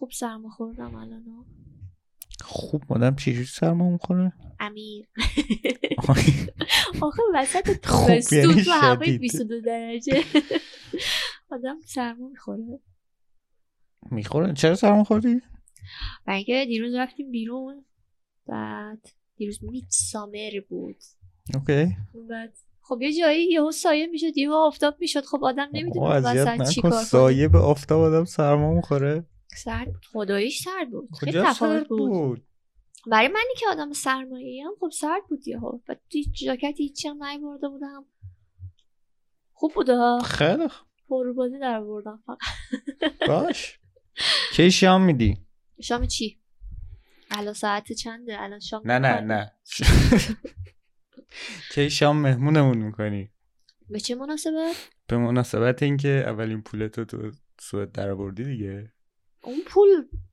خوب سرما خوردم الان خوب مادم چجوری سرما می‌خوره؟ امیر. آخه. وسط خوب تابستون یعنی تو هوای شدید. 22 درجه. آدم سرما می‌خوره. می‌خوره؟ چرا سرما خوردی؟ اینکه دیروز رفتیم بیرون بعد دیروز میت سامر بود. اوکی. بعد خب یه جایی یهو سایه می‌شد یهو آفتاب می‌شد. خب آدم نمی‌دونه آقا، اذیت وسط چی نکن. کار کنه. سایه به آفتاب آدم سرما می‌خوره. سرد بود. خداییش سرد بود. خیلی کجا تفاوت سرد بود. بود؟ برای منی که آدم سرمایه هم خب سرد بود یهو. و توی جاکت هیچی هم بودم. خوب بود ها. خیلی خوب. پرو بازی در بردم فقط. باش. کی شام میدی؟ شام چی؟ الان ساعت چنده؟ الان شام نه نه؟ نه. کی شام مهمونمون می‌کنی؟ به چه مناسبت؟ به مناسبت اینکه اولین پولتو تو سوئد درآوردی دیگه. اون پول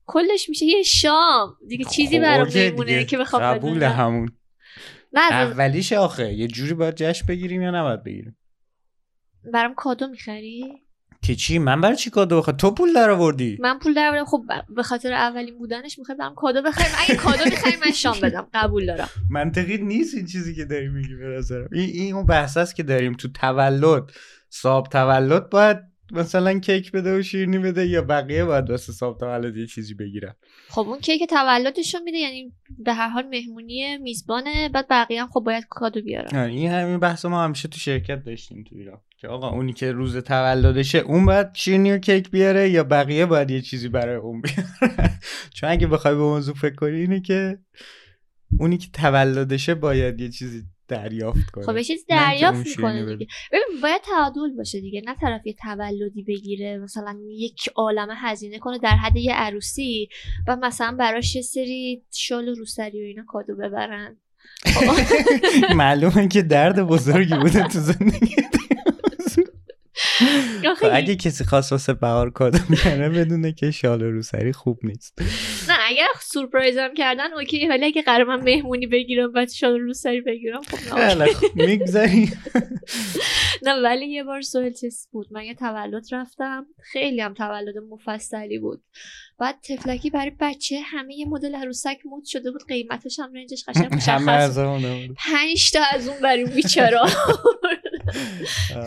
کلش میشه یه شام. دیگه چیزی خب، برام دیگه. که بخوام قبول. همون. نه اولیش آخه یه جوری باید جشن بگیریم یا نباید بگیریم؟ برام کادو می‌خری؟ که چی؟ من برای چی کادو بخواد تو پول درآوردی. من پول در خب به خاطر اولین بودنش می‌خوای برام کادو بخریم. اگه کادو می‌خری من شام بدم. قبول دارم. منطقی نیست این چیزی که داری میگی به نظرم. این, این اون بحث است که داریم تو تولد. صاحب تولد باید مثلا کیک بده و شیرینی بده یا بقیه باید واسه صاحب تولد یه چیزی بگیرن. خب اون کیک تولدشون میده یعنی به هر حال مهمونی میزبانه بعد بقیه هم خب باید کادو بیارن. آره، این همین بحث ما همیشه تو شرکت داشتیم تو ایران که آقا اونی که روز تولدشه اون باید شیرینی و کیک بیاره یا بقیه باید یه چیزی برای اون بیاره؟ چون اگه بخوای به موضوع فکر کنی اینه که اونی که تولدشه باید یه چیزی دریافت کنه. خب یه چیز نه که اون دریافت می‌کنه. دیگه. ببین باید تعادل باشه دیگه نه طرف یه تولدی بگیره مثلا یک عالمه هزینه کنه در حد یه عروسی و مثلا براش یه سری شال و روسری و اینا کادو ببرن. معلومه که درد بزرگی بوده تو زندگی اگه کسی خواست واسه بهار کادو میاره بدونه که شال روسری خوب نیست. نه اگر سورپرایزم کردن اوکی ولی اگه قرار من مهمونی بگیرم بعد شال روسری بگیرم خب نه. نه ولی یه بار سوال چیز بود. من یه تولد رفتم. خیلی هم تولد مفصلی بود. بعد تفلکی برای بچه همه یه مدل عروسک مود شده بود. قیمتش هم رنجش قشنگ مشخص از اونه بود. پنج تا از اون برای بیچارا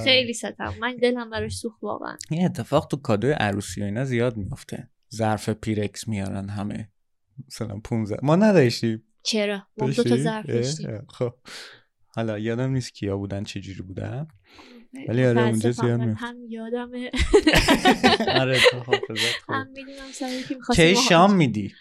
خیلی ستم. من دلم براش سوخت واقعا. این اتفاق تو کادوی عروسی و اینا زیاد میفته ظرف پیرکس میارن همه. مثلا 15 ما نداشتیم. چرا؟ ما دو تا؟ ظرف داشتیم. خب. حالا یادم نیست کیا بودن چه جوری بودن. ولی آره، اونجا زیاد من میفته. هم یادمه. آره تو حافظت خوب. هم می‌دونم سر کی می‌خواستیم کی ما- شام میدی؟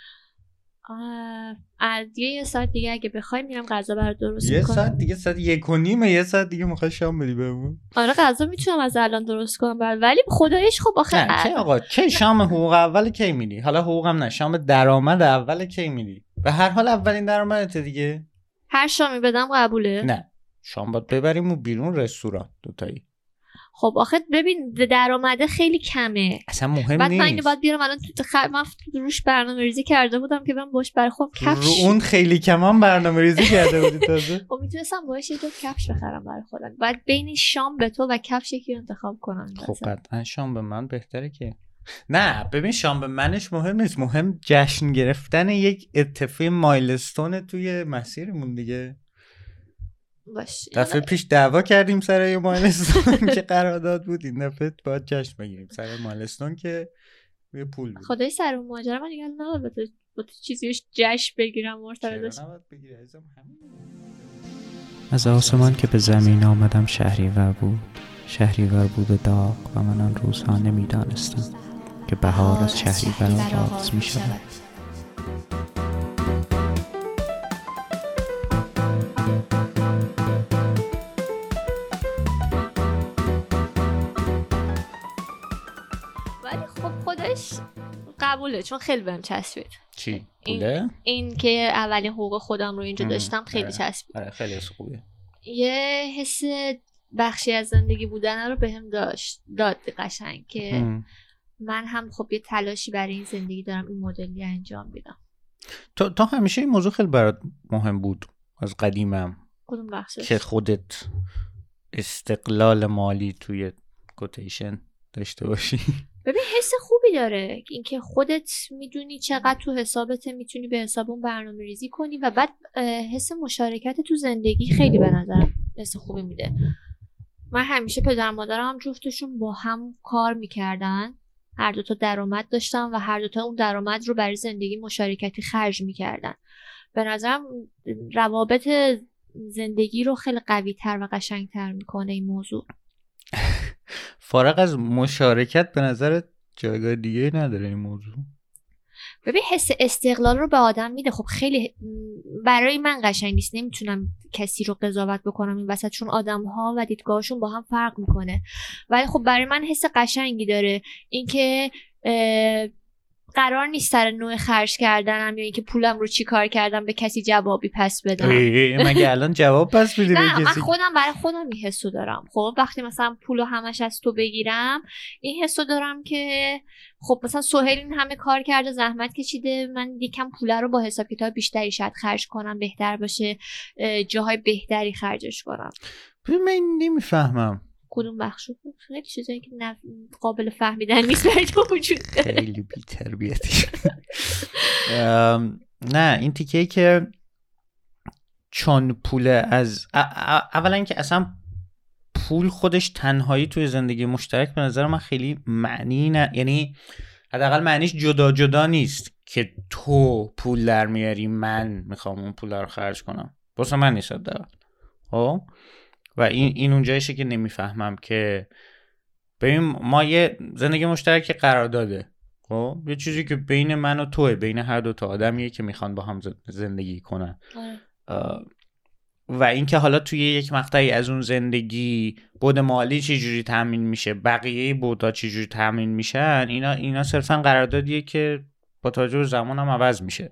یه یه ساعت دیگه اگه بخوایم میرم غذا برات درست یه می‌کنم. ساعت دیگه ساعت یک و نیمه یه ساعت دیگه می‌خوای شام بدی بهمون آره غذا می‌تونم از الان درست کنم برات ولی خدایش خب آخه نه کی آقا؟ کی شام حقوق اول کی میدی؟ حالا حقوقم نه شام درآمد اول کی میدی؟ به هر حال اولین درآمدت دیگه. هر شامی بدم قبوله. نه شام باید ببریم و بیرون رستوران دوتایی. خب آخه ببین درآمده خیلی کمه. اصلا مهم بعد من اینو نیست. باید بیارم الان تو خ... من روش برنامه ریزی کرده بودم که من باش برای رو کفش اون خیلی کمان برنامه ریزی کرده بودی تازه؟ خب می‌تونستم باش یه دو کفش بخرم برای خودم. باید بین شام به تو و کفش یکی رو انتخاب کنم. خب. قطعا شام به من بهتره که. نه ببین شام به منش مهم نیست. مهم جشن گرفتن یک اتفاق مایلستون توی مسیرمون دیگه. باش دفعه پیش دعوا کردیم سر یه مایلستون که قرارداد بود. این دفعه باید جشن بگیریم. سر مایلستون که یه پول بود. خدای سر اون ماجرا من دیگه نه با تو با تو چیزی جشن بگیرم؟ همین. از آسمان که به زمین آمدم شهریور بود. شهریور بود و داغ و من آن روزها نمی‌دانستم که بهار از شهریور آغاز می شود قبوله چون خیلی بهم چسبید چی؟ این-؟ این که اولین حقوق خودم رو اینجا داشتم خیلی آره. چسبید آره خیلی حس خوبیه یه حس بخشی از زندگی بودن رو بهم داشت داد قشنگ که ام. من هم خب یه تلاشی برای این زندگی دارم این مدلی انجام بدم تو, تو همیشه این موضوع خیلی برات مهم بود از قدیمم کدوم بخشش که خودت استقلال مالی توی کوتیشن داشته باشی ببین حس خوبی داره اینکه خودت می‌دونی چقدر تو حسابت می‌تونی به حساب اون برنامه ریزی کنی و بعد حس مشارکت تو زندگی خیلی به نظرم حس خوبی میده. من همیشه پدر مادرم جفتشون با هم کار می‌کردن. هر دوتا درآمد داشتن و هر دوتا اون درآمد رو برای زندگی مشارکتی خرج می‌کردن. به نظرم روابط زندگی رو خیلی قوی تر و قشنگ تر می‌کنه این موضوع. فارغ از مشارکت به نظر جایگاه دیگه نداره این موضوع. ببین حس استقلال رو به آدم میده. خب خیلی برای من قشنگ نیست. نمی‌تونم کسی رو قضاوت بکنم این وسط چون آدم ها و دیدگاهشون با هم فرق می‌کنه. ولی خب برای من حس قشنگی داره. اینکه قرار نیست سر نوع خرج کردنم یا اینکه پولم رو چی کار کردم به کسی جوابی پس بدم. مگه الان جواب پس بدی نه من خودم برای خودم این حسو دارم. خب وقتی مثلا پولو همش از تو بگیرم این حسو دارم که خب مثلا سهیل این همه کار کرده زحمت کشیده من یکم پوله رو با حساب کتاب بیشتری شاید خرج کنم بهتر باشه جاهای بهتری خرجش کنم. من نمی‌فهمم. کدوم بخش خیلی چیزایی که قابل فهمیدن نیست برای تو وجود خیلی بی تربیتی نه این تیکه که چون پول از اولا که اصلا پول خودش تنهایی توی زندگی مشترک به نظر من خیلی معنی نه. یعنی حداقل معنیش جدا جدا نیست که تو پول در میاری من می‌خوام اون پول رو خرج کنم. بسه من نیست خب؟ و این این اونجایشه که نمی‌فهمم که ببین ما یه زندگی مشترک قرار داده. خب؟ یه چیزی که بین من و توه بین هر دو تا آدمیه که می‌خوان با هم زندگی کنن. آره. و اینکه حالا توی یک مقطعی از اون زندگی بود مالی چجوری تامین میشه بقیه بودا چجوری تامین میشن اینا اینا صرفا قراردادیه که با توجه زمان هم عوض میشه.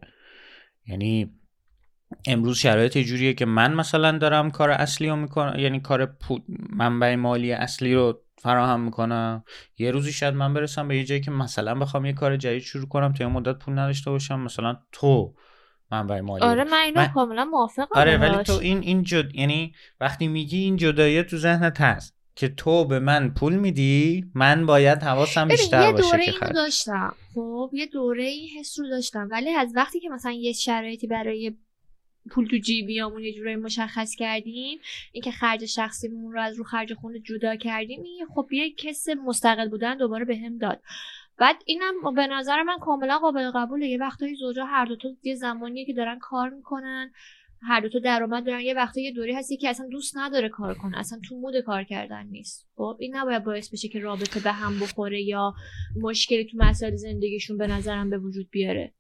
یعنی امروز شرایط جوریه که من مثلا دارم کار اصلی رو می‌کنم یعنی کار منبع مالی اصلی رو فراهم می‌کنم. یه روزی شاید من برسم به یه جایی که مثلا بخوام یه کار جدید شروع کنم تا یه مدت پول نداشته باشم مثلا تو منبع مالی آره من اینو کاملا موافقم آره ولی تو این این جد یعنی وقتی میگی این جدایی تو ذهنت هست که تو به من پول میدی من باید حواسم بیشتر باشه یه دوره اینو داشتم خب؟ یه دوره این حس رو داشتم. ولی از وقتی که مثلا یه شرایطی برای پول تو جیبیامون یه جورایی مشخص کردیم. اینکه خرج شخصیمون رو از رو خرج خونه جدا کردیم این خب یه کس مستقل بودن دوباره به هم داد. بعد اینم به نظر من کاملا قابل قبوله. یه وقتایی زوجا هر دوتا یه زمانیه که دارن کار می‌کنن هر دوتا درآمد دارن. یه وقتی یه دوری هستی که اصلا دوست نداره کار کنه اصلا تو مود کار کردن نیست. خب این نباید باعث بشه که رابطه به هم بخوره یا مشکلی تو مسائل زندگیشون به نظرم به وجود بیاره.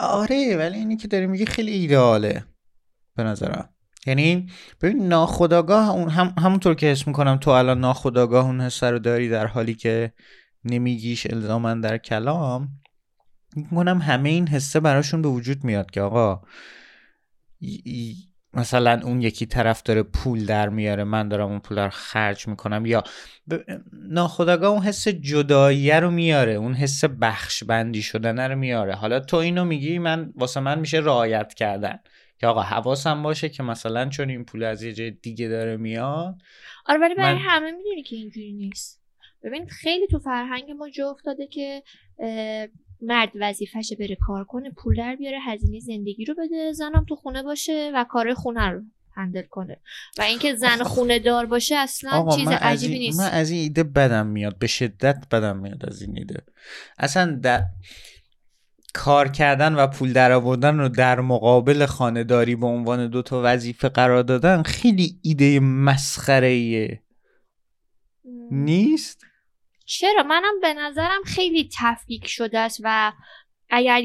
آره ولی اینی که داری میگی خیلی ایداله به نظرم. یعنی ببین ناخداگاه اون هم همونطور که حس می‌کنم تو الان ناخداگاه اون حس رو داری در حالی که نمیگیش الزاما در کلام می‌کنم همه این حسه براشون به وجود میاد که آقا مثلا اون یکی طرف داره پول در میاره من دارم اون پول رو خرج می‌کنم یا ناخداگاه اون حس جداییه رو میاره اون حس بخش بندی شدن رو میاره. حالا تو اینو میگی من واسه من میشه رعایت کردن. که آقا حواسم باشه که مثلا چون این پول از یه جای دیگه داره میاد آره ولی برای من... همه می‌دونی که اینجوری نیست. ببین خیلی تو فرهنگ ما جا افتاده که مرد وظیفهشه بره کار کنه پول در بیاره هزینه زندگی رو بده زنم تو خونه باشه و کار خونه رو هندل کنه. و اینکه زن خونه دار باشه اصلا چیز عجیبی نیست. من از این ایده بدم میاد به شدت بدم میاد از این ایده. اصلا در کار کردن و پول در آوردن رو در مقابل خانهداری به عنوان دو تا وظیفه قرار دادن خیلی ایده مسخره نیست؟ چرا؟ منم به نظرم خیلی تفکیک شده است و اگر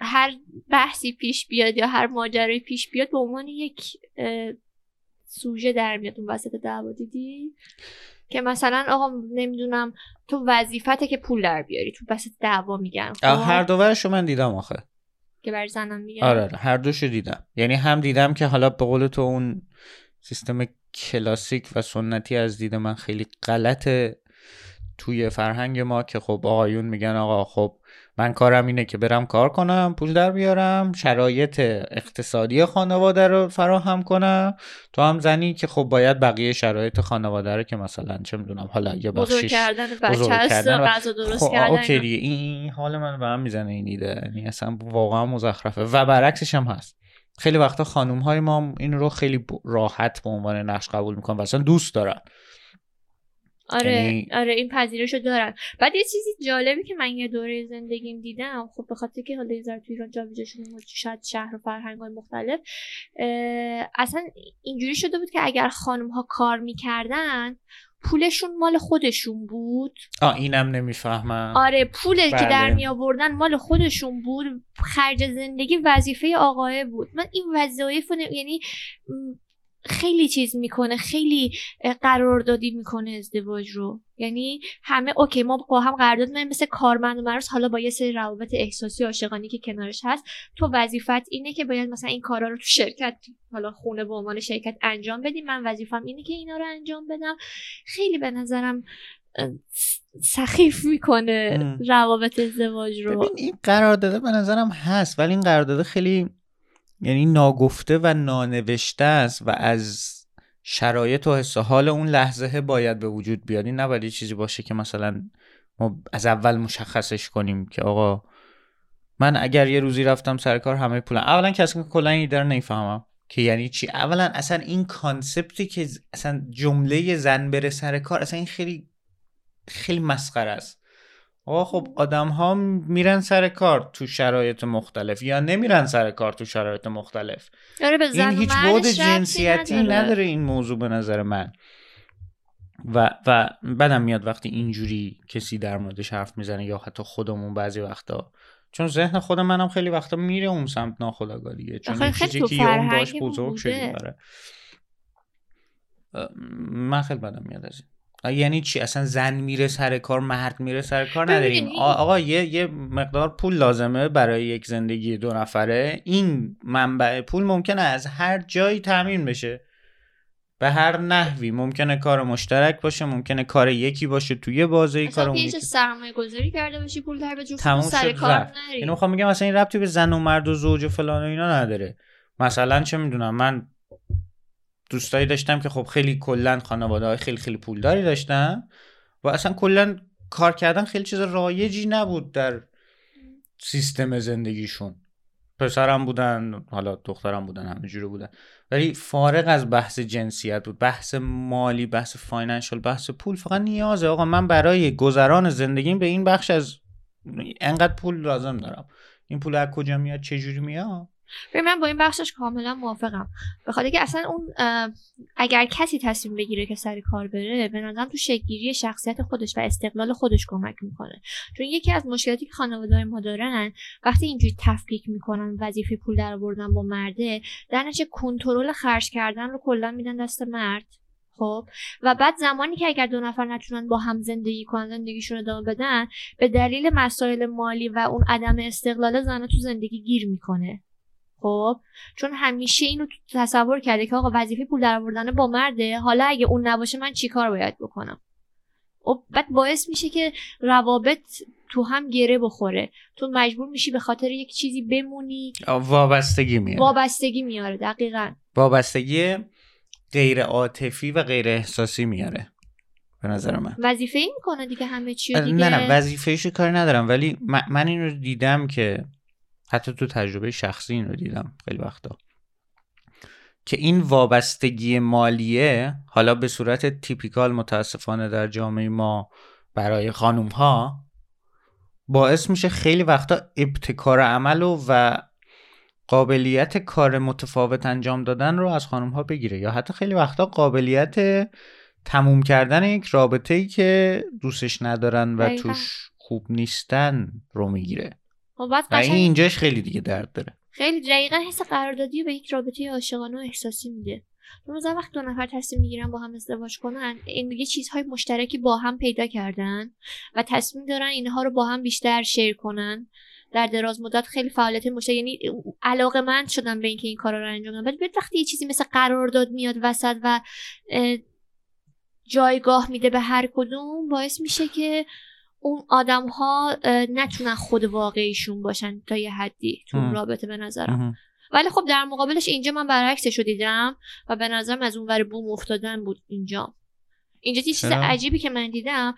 هر بحثی پیش بیاد یا هر ماجرایی پیش بیاد به عنوان یک سوژه در میاد اون وسط دعوا دیدی؟ که مثلا آقا نمی‌دونم تو وظیفته که پول در بیاری تو وسط دعوا میگن خب؟ هر دو ورشو من دیدم آخه. که بر زنم میگن. آره, آره هر دوشو دیدم. یعنی هم دیدم که حالا به قول تو اون سیستم کلاسیک و سنتی از دید من خیلی غلطه. توی فرهنگ ما که خب آقایون میگن آقا خب من کارم اینه که برم کار کنم پول در بیارم شرایط اقتصادی خانواده رو فراهم کنم. تو هم زنی که خب باید بقیه شرایط خانواده رو که مثلا چه می‌دونم حالا یه بزرگ بخشیش کردن بزرگ بچه هست کردن و- درست خب کردن. اوکی. دیگه. این, حال من به هم می‌زنه این ایده. یعنی اصلا واقعا مزخرفه. و برعکسش هم هست. خیلی وقتا خانوم های ما این رو خیلی راحت به عنوان نقش قبول می‌کنن و اصلا دوست دارن. آره یعنی- آره این پذیرش رو دارن. بعد یه چیزی جالبی که من یه دوره زندگیم دیدم خب به خاطر که حالا یه ذره تو ایران جابجا شدیم شاید شهر و فرهنگ های مختلف اصلا اینجوری شده بود که اگر خانم ها کار می‌کردن پولشون مال خودشون بود. آه اینم نمی‌فهمم. آره پولی که بله. در می آوردن مال خودشون بود. خرج زندگی وظیفه آقای بود. من این وظایف یعنی خیلی چیز می‌کنه خیلی قراردادی می‌کنه ازدواج رو. یعنی همه اوکی ما با هم قرارداد می‌کنیم مثل کارمند و حالا با یه سری روابط احساسی و عاشقانه که کنارش هست تو وظیفت اینه که باید مثلا این کارا رو تو شرکت حالا خونه به عنوان شرکت انجام بدی. من وظیفم اینه که اینا رو انجام بدم. خیلی به نظرم سخیف می‌کنه. روابط ازدواج رو. ببین این قرارداده به نظرم هست ولی این قرارداده خیلی یعنی ناگفته و نانوشته است و از شرایط و حس حال اون لحظه باید به وجود بیاد. این نباید یه چیزی باشه که مثلا ما از اول مشخصش کنیم که آقا من اگر یه روزی رفتم سر کار همه پولم. اولا کسی که کلا این رو نمی‌فهمم. که یعنی چی؟ اولا اصلا این کانسپتی که اصلا جمله زن بره سر کار اصلا این خیلی خیلی مسخره است. آقا خب آدم ها میرن سر کار تو شرایط مختلف یا نمیرن سر کار تو شرایط مختلف به زن این هیچ بود جنسیتی نداره. این موضوع به نظر من و و بدم میاد وقتی اینجوری کسی در موردش حرف می‌زنه یا حتی خودمون بعضی وقتا چون ذهن خود منم خیلی وقتا میره اون سمت ناخودآگاه دیگه چون چیزی که یه اون باش بزرگ شدی. آره. من خیلی بدم میاد از این یعنی چی؟ اصلا زن میره سر کار مرد میره سر کار نداریم. آقا یه یه مقدار پول لازمه برای یک زندگی دو نفره. این منبع پول ممکنه از هر جایی تامین بشه. به هر نحوی. ممکنه کار مشترک باشه ممکنه کار یکی باشه توی بازه کار مثلا اون یکی سرمایه گذاری کرده باشی پول در تموم سر کار. نری. اینو می‌خوام بگم اصلا این ربطی به زن و مرد و زوج و فلان و اینا نداره. مثلا چه می‌دونم من دوستایی داشتم که خب خیلی کلا خانواده های خیلی خیلی پولداری داشتن و اصلا کلا کار کردن خیلی چیز رایجی نبود در سیستم زندگیشون. پسرم بودن حالا دخترم بودن همینجوری بودن. ولی فارغ از بحث جنسیت بود بحث مالی بحث financial بحث پول فقط نیازه. آقا من برای گذران زندگیم به این بخش از انقدر پول لازم دارم. این پول از کجا میاد؟ چه جوری میاد؟ ببین من با این بخشش کاملا موافقم. به خاطر که اصلا اون اگر کسی تصمیم بگیره که سر کار بره به نظرم تو شکلگیری شخصیت خودش و استقلال خودش کمک می‌کنه. چون یکی از مشکلاتی که خانواده ما دارن وقتی اینجوری تفکیک می‌کنن وظیفه پول در آوردن با مرده در نتیجه کنترل خرج کردن رو کلا میدن دست مرد. خب؟ و بعد زمانی که اگر دو نفر نتونن با هم زندگی کنن زندگیشون رو ادامه بدن به دلیل مسائل مالی و اون عدم استقلال زنه تو زندگی گیر می‌کنه. خب چون همیشه اینو تو تصور کرده که آقا وظیفه پول در آوردن با مرده حالا اگه اون نباشه من چیکار باید بکنم؟ و بعد باعث میشه که روابط تو هم گره بخوره. تو مجبور میشی به خاطر یک چیزی بمونی. وابستگی میاد وابستگی میاره دقیقا. وابستگی غیر عاطفی و غیر احساسی میاره به نظر من. وظیفه ای می‌کنه دیگه همه چی دیگه نه نه وظیفه‌ایشو کاری ندارم ولی من, من این رو دیدم که حتی تو تجربه شخصی این رو دیدم خیلی وقتا. که این وابستگی مالیه حالا به صورت تیپیکال متاسفانه در جامعه ما برای خانوم ها باعث میشه خیلی وقتا ابتکار عمل و, و قابلیت کار متفاوت انجام دادن رو از خانوم ها بگیره. یا حتی خیلی وقتا قابلیت تموم کردن یک رابطه ای که دوستش ندارن و دقیقاً. توش خوب نیستن رو می‌گیره. خب بعد قشنگ اینجاش خیلی دیگه درد داره. خیلی دقیقا حس قراردادی به یک رابطه عاشقانه و احساسی میده. مثلا وقت دو نفر تصمیم می‌گیرن با هم ازدواج کنن این دیگه چیزهای مشترکی با هم پیدا کردن و تصمیم دارن اینها رو با هم بیشتر شیر کنن. در دراز مدت خیلی فعالیت مشترک یعنی علاقه مند شدن به اینکه این کارا رو انجام بدن. ولی وقتی یه چیزی مثل قرارداد میاد وسط و اه، جایگاه میده به هر کدوم باعث میشه که اون آدم ها نتونن خود واقعیشون باشن تا یه حدی تو. رابطه به نظرم. ولی خب در مقابلش اینجا من برعکسش رو دیدم و به نظرم از اون ور بوم افتادن بود اینجا اینجا یه چیز؟ عجیبی که من دیدم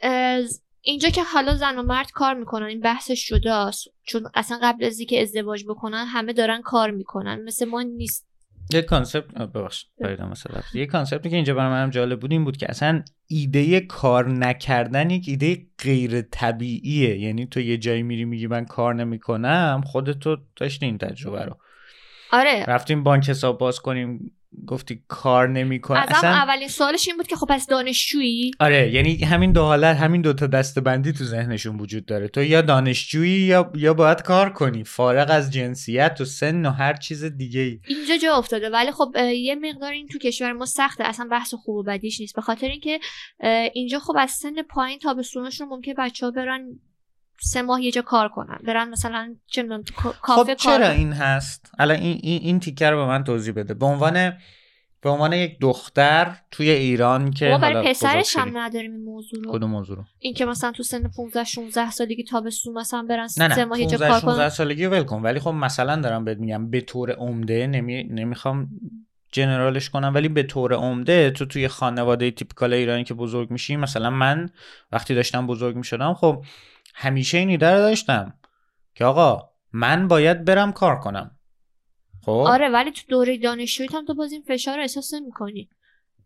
از اینجا که حالا زن و مرد کار می‌کنن این بحثش جداست چون اصلا قبل از اینکه ازدواج بکنن همه دارن کار می‌کنن مثل ما نیست یه concept ببخشید مثلا یه concept ی که اینجا برای منم جالب بود این بود که اصلا ایده کار نکردن یک ایده غیر طبیعیه. یعنی تو یه جایی میری میگی من کار نمی‌کنم خودتو داشتی این تجربه رو. آره. رفتیم بانک حساب باز کنیم. گفتی کار نمی‌کنم ازم اصلا اولین سوالش این بود که خب پس دانشجویی؟ آره یعنی همین دو حالت همین دو تا دسته‌بندی تو ذهنشون وجود داره. تو یا دانشجویی یا یا باید کار کنی. فارغ از جنسیت و سن و هر چیز دیگه ای اینجا جا افتاده. ولی خب یه مقدار این تو کشور ما سخته. اصلا بحث خوب و بدیش نیست. به خاطر اینکه اینجا خب از سن پایین تابستونشون ممکنه بچه ها برن سه ماه یه جا کار کنن. برن مثلا چه می‌دونم تو کا- خب کافه چرا کار این هست؟ الان این این, این تیکه رو به من توضیح بده. به عنوان به عنوان یک دختر توی ایران که ما برای پسرش هم. نداریم این موضوع رو. کدوم موضوع رو؟ این که مثلا تو سن 15 16 سالگی تابستون مثلا برن نه سه نه ماه یه جا 15 کار 16 کنن. سالگی رو ول کن. ولی خب مثلا دارم بهت میگم به طور عمده نمی... نمی‌خوام جنرالش کنم ولی به طور عمده تو توی خانواده تیپیکال ایرانی که بزرگ میشی مثلا من وقتی داشتم بزرگ می‌شدم خب همیشه این ایده رو داشتم که آقا من باید برم کار کنم. خب؟ آره ولی تو دوره دانشجویی هم تو باز این فشار رو احساس نمی‌کنی.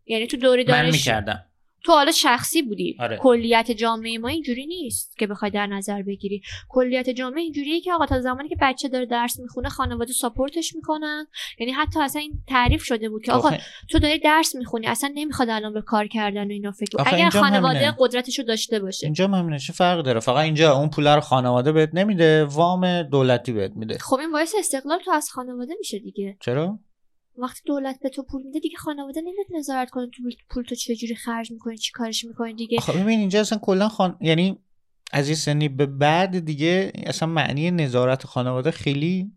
یعنی تو دوره من دانشجویی می‌کردم. تو حالا شخصی بودی. آره. کلیت جامعه ما اینجوری نیست که بخوای در نظر بگیری. کلیت جامعه اینجوریه که آقا تا زمانی که بچه داره درس می‌خونه خانواده ساپورتش می‌کنن. یعنی حتی اصلا این تعریف شده بود که آقا آخه- تو داری درس می‌خونی اصلا نمی‌خواد الان به کار کردن و اینا فکر اگر خانواده. قدرتشو داشته باشه. اینجا هم همینه. چه فرق داره؟ فقط اینجا اون پول رو خانواده بهت نمیده وام دولتی بهت میده. خب این باعث استقلال تو از خانواده میشه دیگه. چرا؟ وقتی دولت به تو پول میده دیگه خانواده نمیاد نظارت کنه تو پول تو چجوری خرج می‌کنی چی کارش می‌کنی دیگه. خب ببین اینجا اصلا کلا خان... یعنی از این سنی به بعد دیگه اصلا معنی نظارت خانواده خیلی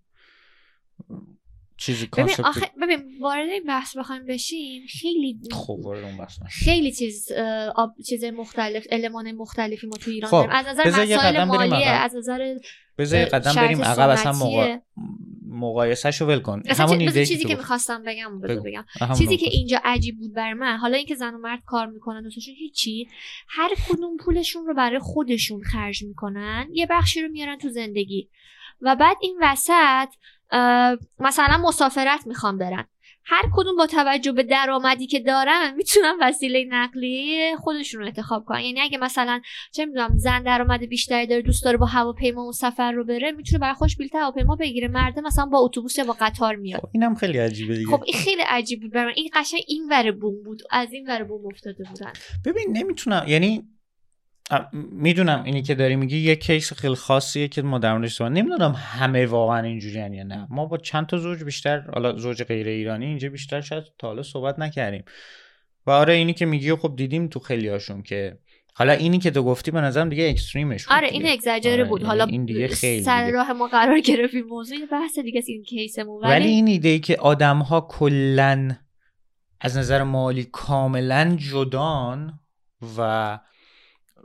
چیزی ببین آخه ببین وارد این بحث بخوایم بشیم خیلی خب وارد اون بحث نشو. خیلی چیز آب چیز مختلف المان مختلفی ما تو ایران خب، داریم از نظر مسائل مالیه. از نظر بذار قدم بریم عقب اصلا سنتیه. مقا... مقایسهشو ول کن همون چی- بذار ایده چیزی که. می‌خواستم بگم بگو. بگم چیزی که. اینجا عجیب بود بر من حالا اینکه زن و مرد کار می‌کنن دوستاشون هیچی هر کدوم پولشون رو برای خودشون خرج می‌کنن یه بخشی رو میارن تو زندگی و بعد این وسط مثلا مسافرت می‌خوام برن. هر کدوم با توجه به درآمدی که دارن می‌تونن وسیله نقلیه خودشون رو انتخاب کنن. یعنی اگه مثلا چه می‌دونم زن درآمد بیشتری داره دوست داره با هواپیما اون سفر رو بره می‌تونه برای خوش بلیط هواپیما بگیره. مرده مثلا با اتوبوس یا با قطار میاد خب اینم خیلی عجیبه دیگه. خب این خیلی عجیب بود برای این قشنگ این ور بوم بود. از این ور بوم افتاده بودن. ببین نمی‌تونم. یعنی می‌دونم اینی که داری میگی یه case خیلی خاصیه که ما در موردش نمی‌دونم همه واقعا اینجوری یا نه ما با چند تا زوج بیشتر حالا زوج غیر ایرانی اینجا بیشتر شاید تا حالا صحبت نکردیم و آره اینی که میگی خب دیدیم تو خیلی هاشون که حالا اینی که تو گفتی به نظرم دیگه extreme ش بود آره. این اگزاجره آره، بود یعنی حالا این دیگه خیلی سر دیگه. راه ما قرار گرفتیم موضوع یه بحث دیگه است این case مون ولی ولی, این ایده ای که آدم ها کلا از نظر مالی کاملا جدان و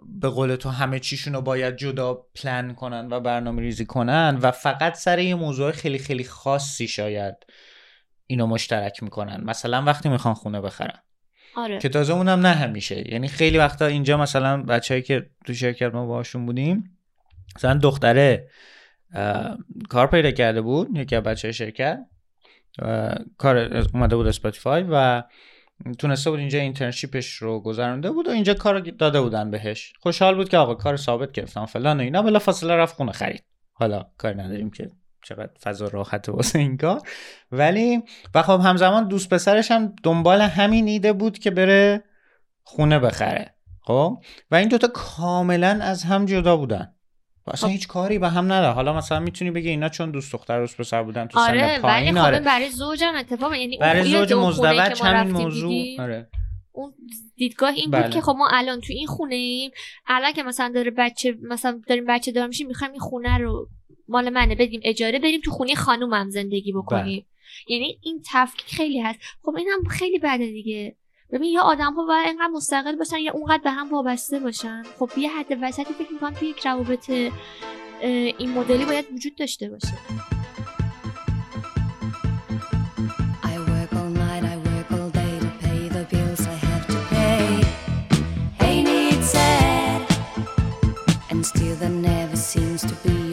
به قول تو همه چیشون رو باید جدا پلن کنن و برنامه ریزی کنن و فقط سر یه موضوع خیلی خیلی خاصی شاید اینو مشترک می‌کنن. مثلا وقتی می‌خوان خونه بخرن. آره. که تازه اونم نه همیشه. یعنی خیلی وقتا اینجا مثلا بچههایی که تو شرکت ما باشون بودیم مثلا دختره کار پیدا کرده بود یکی از بچه شرکت کار اومده بود Spotify و تونسته بود اینجا internship ش رو گذرانده بود و اینجا کار داده بودن بهش. خوشحال بود که آقا کار ثابت گرفتم فلان و اینا. بلا فاصله رفت خونه خرید. حالا کاری نداریم که چقدر فضا راحت واسه این کار. ولی و خب همزمان دوست پسرش هم دنبال همین ایده بود که بره خونه بخره. خب؟ و این دوتا کاملا از هم جدا بودن. و اصلا خب. هیچ کاری به هم نداره. حالا مثلا می‌تونی بگی اینا چون دوست دختر دوست پسر بودن تو آره سن پایین خب آره. برای زوجم اتفاق یعنی برای زوج مزدوج همین موضوع. دیدیم، آره. اون دیدگاه این بله. بود که خب ما الان تو این خونه ایم الان که مثلا داره بچه مثلا داریم بچه دار میشیم می‌خوایم این خونه رو مال منه بدیم اجاره بریم تو خونه خانومم زندگی بکنیم. بله. یعنی این تفکیک خیلی هست. خب این هم خیلی بده دیگه. ببین یا آدم ها باید اینقدر مستقل باشن یا اونقدر به هم وابسته باشن. خب یه حد وسطی فکر می‌کنم توی یک روابط این مدلی باید وجود داشته باشه. Still there never seems to be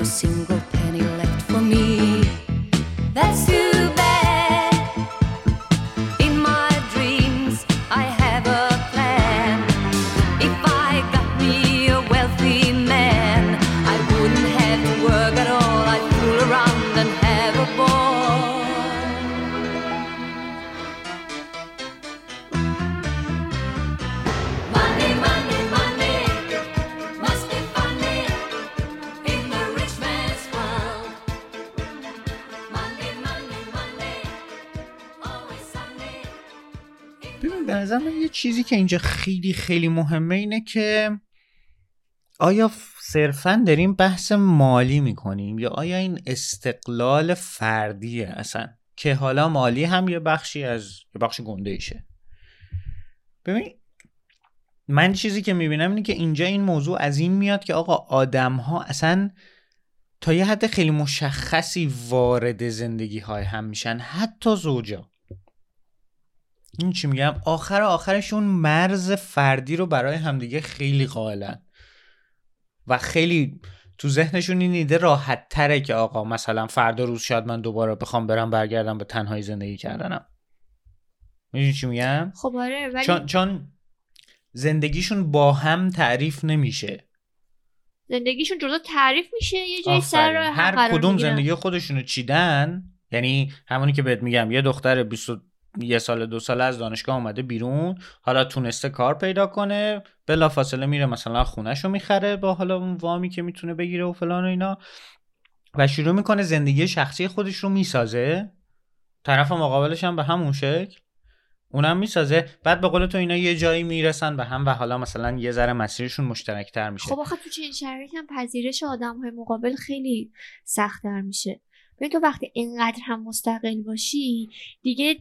نظر من یه چیزی که اینجا خیلی خیلی مهمه اینه که آیا صرفا داریم بحث مالی می‌کنیم یا آیا این استقلال فردیه اصلا؟ که حالا مالی هم یه بخشی از یه بخش گنده ایشه ببین من چیزی که می‌بینم اینه که اینجا این موضوع از این میاد که آقا آدم ها اصلا تا یه حد خیلی مشخصی وارد زندگی های هم میشن حتی زوجا این چی میگم؟ آخر آخرشون مرز فردی رو برای همدیگه خیلی قائلن. و خیلی تو ذهنشون این ایده راحت تره که آقا مثلا فردا روز شاید من دوباره بخوام برم برگردم به تنهایی زندگی کردنم. می‌دونی چی میگم؟ خب آره ولی چون چون زندگیشون با هم تعریف نمیشه. زندگیشون جدا تعریف میشه یه جایی سر هر کدوم. زندگی خودشونو چیدن؟ یعنی همونی که بهت میگم یه دختر 20 یه سال دو سال از دانشگاه اومده بیرون. حالا تونسته کار پیدا کنه. بلافاصله میره مثلا خونهشو می‌خره با حالا اون وامی که می‌تونه بگیره و فلان و اینا. و شروع می‌کنه زندگی شخصی خودش رو می‌سازه. طرف مقابلش هم به همون شکل. اونم می‌سازه. بعد به قول تو اینا یه جایی می‌رسن به هم و حالا مثلا یه ذره مسیرشون مشترکتر میشه. خب آخه تو چنین شرایطی پذیرش آدم های مقابل خیلی سختتر میشه. ببین تو وقتی اینقدر هم مستقل باشی دیگه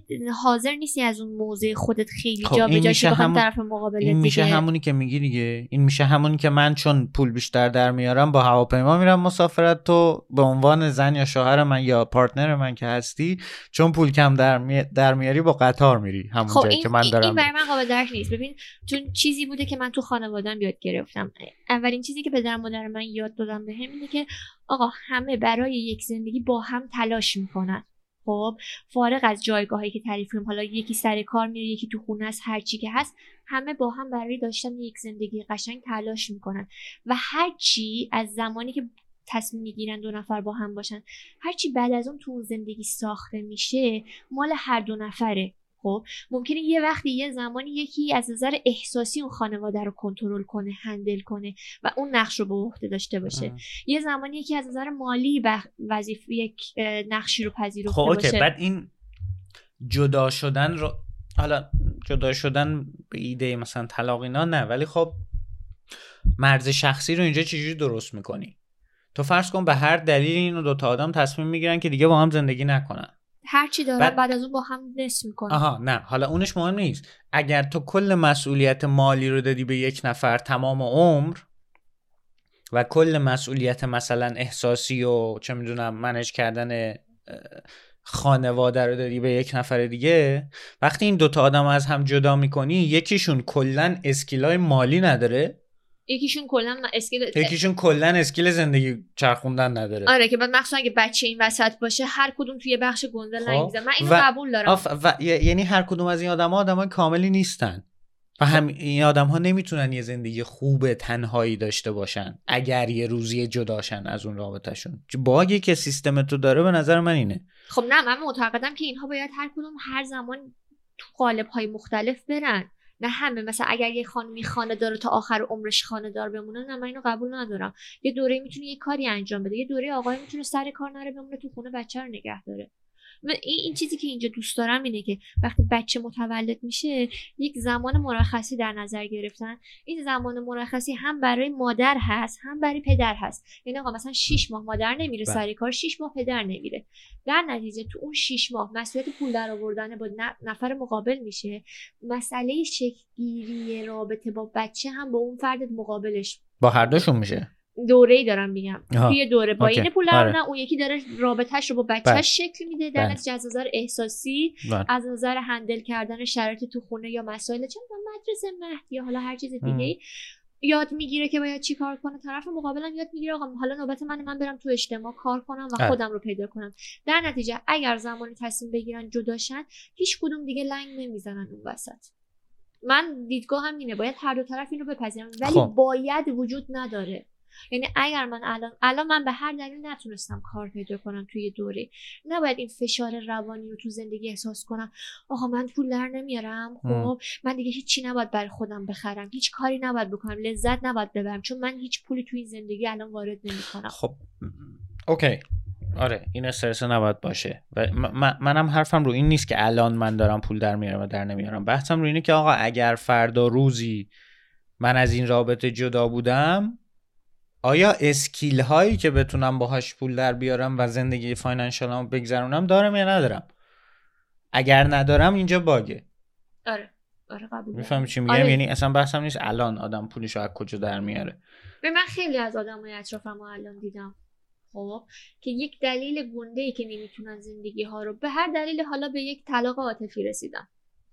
حاضر نیستی از اون موضع خودت خیلی خب جا این به جا همون- طرف مقابل این میشه دیگه. همونی که میگی دیگه. این میشه همونی که من چون پول بیشتر در میارم با هواپیما میرم مسافرت. تو به عنوان زن یا شوهر من یا پارتنر من که هستی چون پول کم در, می... در میاری با قطار میری همون خب جایی این, که من این دارم برای من قابل درک نیست. ببین چون چیزی بوده که من تو خانوادم یاد گرفتم. اولین چیزی که پدر مادر من یاد دادم به اینه که آقا همه برای یک زندگی با هم تلاش می‌کنن. خب فارغ از جایگاهی که تعریف کنیم حالا یکی سر کار میره یکی تو خونه است هر چی که هست همه با هم برای داشتن یک زندگی قشنگ تلاش می‌کنن. و هر چی از زمانی که تصمیم می‌گیرن دو نفر با هم باشن هرچی بعد از اون تو زندگی ساخته میشه مال هر دو نفره. خب ممکنه یه وقتی یه زمانی یکی از نظر احساسی اون خانواده رو کنترل کنه هندل کنه و اون نقش رو به عهده داشته باشه. اه. یه زمانی یکی از نظر مالی وظیفه یک نقشی رو پذیرفته خب باشه. بعد این جدا شدن رو حالا جدا شدن به ایده مثلا طلاق اینا نه ولی خب مرز شخصی رو اینجا چجوری درست می‌کنی؟ تو فرض کن به هر دلیل اینو دوتا آدم تصمیم می‌گیرن که دیگه با هم زندگی نکنن. هر چی دارن بعد- بعد, از اون با هم نصف می‌کنن. آها نه. حالا اونش مهم نیست. اگر تو کل مسئولیت مالی رو دادی به یک نفر تمام عمر و کل مسئولیت مثلا احساسی و چه می‌دونم manage کردن خانواده رو دادی به یک نفر دیگه وقتی این دوتا آدم از هم جدا می‌کنی یکیشون کلا skill ای مالی نداره. یکیشون کلا skill یکیشون کلا skill زندگی چرخوندن نداره. آره که بعد مخصوصا اگه بچه این وسط باشه هر کدوم توی بخش گنده خب. لنگ می‌زنه من اینو و- قبول دارم. آف و یعنی هر کدوم از این آدم ها آدم های کاملی نیستن. و هم این آدم ها نمی‌تونن یه زندگی خوب تنهایی داشته باشن اگر یه روزی جداشن از اون رابطهشون. باگی که سیستم تو داره به نظر من اینه. خب نه من معتقدم که اینها باید هر کدوم هر زمان تو قالب های مختلف برن. نه همه مثلا اگر یه خانمی خانه داره تا آخر عمرش خانه دار بمونه نه من اینو قبول ندارم. یه دوره می‌تونه یه کاری انجام بده. یه دوره آقای می‌تونه سر کار نره بمونه تو خونه بچه رو نگه داره. این, این چیزی که اینجا دوست دارم اینه که وقتی بچه متولد میشه یک زمان مرخصی در نظر گرفتن. این زمان مرخصی هم برای مادر هست هم برای پدر هست. یعنی آقا مثلا 6 ماه مادر نمیره بله. سر کار 6 ماه پدر نمیره. در نتیجه تو اون 6 ماه مسئولیت پول در آوردن با نفر مقابل میشه. مسئله شکلگیری رابطه با بچه هم با اون فرد مقابلش با هر دوشون میشه. دوره ای دارم میگم. توی دوره با. این پول آره. نه اون یکی داره رابطهش رو با بله. بچهش شکل میده در بله. نتیجه از نظر احساسی بله. از نظر هندل کردن شرایط تو خونه یا مسائل چه مدرسه مهد یا حالا هر چیز دیگه ای یاد می‌گیره که باید چی کار کنه طرف مقابلم یاد می‌گیره آقا حالا نوبت من من برم تو اجتماع کار کنم و بله. خودم رو پیدا کنم در نتیجه اگر زمانی تصمیم بگیرن جداشن هیچ کدوم دیگه لنگ نمی‌زنن اون وسط من دیدگاه هم اینه باید هر دو طرف این رو بپذیرن ولی خب. باید وجود نداره یعنی اگر من الان الان من به هر دلیل نتونستم کار پیدا کنم توی دوره نباید این فشار روانی رو تو زندگی احساس کنم. آقا من پول در نمیارم؟ خب من دیگه هیچی نباید برای خودم بخرم. هیچ کاری نباید بکنم. لذت نباید ببرم. چون من هیچ پولی توی این زندگی الان وارد نمی‌کنم. خب Okay. آره این استرس نباید باشه. و م- منم حرفم رو این نیست که الان من دارم پول در میارم و در نمیارم. بحثم رو اینه که آقا اگر فردا روزی من از این رابطه جدا بودم آیا skill هایی که بتونم باهاش پول در بیارم و زندگی financial مو بگذرونم دارم یا ندارم؟ اگر ندارم اینجا bug ه. آره آره قبول. می‌فهمی چی میگم؟ آره. یعنی اصلا بحثم نیست الان آدم پولش رو از کجا در میاره. به من خیلی از آدمای اطرافم الان دیدم. خب که یک دلیل گنده ای که نمی‌تونن زندگی ها رو به هر دلیل حالا به یک طلاق عاطفی رسیدن.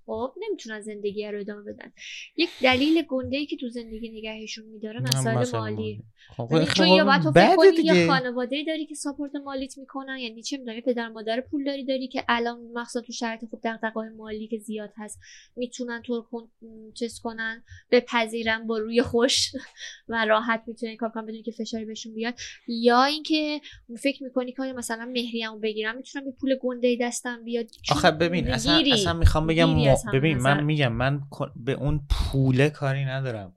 خب نمی‌تونن زندگی رو ادامه بدن یک دلیل گنده ای که تو زندگی نگهشون میداره مسائل مالی خب یعنی خب چون یا باید تو فکر کنی. یا خانواده داری که ساپورت مالیت می‌کنن یعنی چه می‌دونم پدر مادر پول داری داری که الان مخصوصا تو شرایط خوب دغدغه‌های مالی که زیاد هست می‌تونن تو رو. چیز کنن بپذیرن با روی خوش و راحت می‌تونن کار کنن بدون که فشاری بهشون بیاد یا اینکه فکر می‌کنی که مثلا مهریه‌مو بگیرم می‌تونم به پول گنده ای دستم بیاد آخه ببین اصلا. اصلا می‌خوام بگم همه ببین نظر. من میگم من به اون پوله کاری ندارم.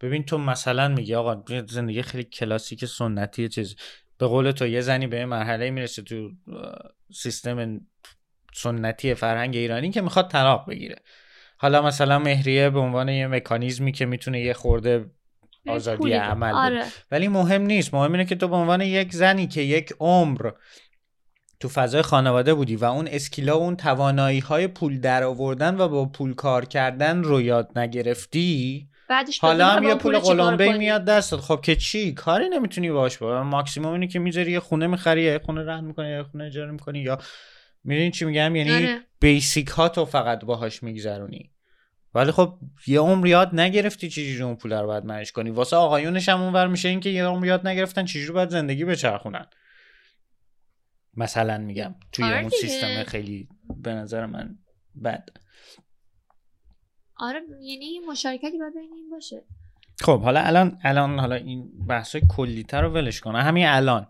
ببین تو مثلا میگی آقا زندگی خیلی کلاسیک سنتی چیز. به قول تو یه زنی به مرحله می‌رسه تو سیستم سنتی فرهنگ ایرانی که می‌خواد طلاق بگیره. حالا مثلا مهریه به عنوان یه مکانیزمی که می‌تونه یه خورده آزادی عمل. آره. ولی مهم نیست. مهم اینه که تو به عنوان یک زنی که یک عمر تو فضای خانواده بودی و اون اسکیلا و اون توانایی های پول در آوردن و با پول کار کردن رو یاد نگرفتی؟ بعدش حالا هم یه پول قلمبه؟ میاد دستت خب که چی؟ کاری نمی‌تونی باش با. ماکسیموم اینه که می‌ذاری یه خونه می‌خری یه خونه رهن می‌کنی یه خونه اجاره می‌کنی یا می‌دونی چی میگم؟ یعنی آره. بیسیک ها تو فقط باهاش میگذرونی. ولی خب یه عمر یاد نگرفتی چجوری اون پول رو باید منش کنی؟ واسه آقایونش هم اونور میشه اینکه یه عمر یاد نگرفتن چجوری باید زندگی بچرخونن. مثلا میگم توی آره اون. سیستم خیلی به نظر من بد. آره یعنی مشارکتی باید بین این باشه. خب حالا الان الان حالا این بحث کلیتر رو ولش کنه همین الان.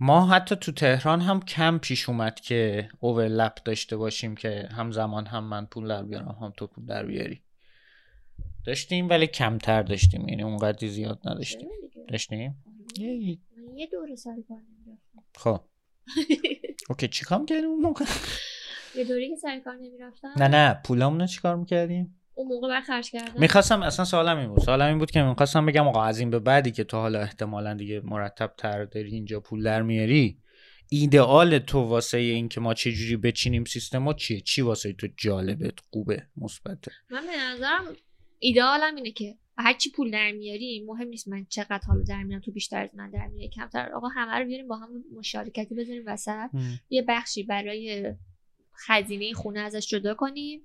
ما حتی تو تهران هم کم پیش اومد که اوورلپ داشته باشیم که همزمان هم من پول در بیارم هم تو پول در بیاری. داشتیم ولی کمتر داشتیم. یعنی اونقدری زیاد نداشتیم. دیگه؟ داشتیم. یه- من یه کار نمی‌رفتم خب. اوکی چی کام کردیم اون موقع؟ یه دوره که سر کار نمی‌رفتم. نه نه پولامون رو چیکار می‌کردیم اون موقع بر خرج کردم. می‌خواستم اصلا سوالم این بود. سوالم این بود که می‌خواستم بگم آقا از این به بعدی که تو حالا احتمالا دیگه مرتب تر داری اینجا پول در میاری ایدئال تو واسه این که ما چجوری بچینیم سیستما چیه؟ چی واسه تو جالبه خوبه مثبته؟ من به نظرم ایدئالم اینه که هرچی پول در میاری مهم نیست من چقدر حالا در میارم تو بیشتر از من در میاری کمتر. آقا همه رو بیاریم با هم مشارکتی بذاریم وسط. یه بخشی برای خزینه خونه ازش جدا کنیم.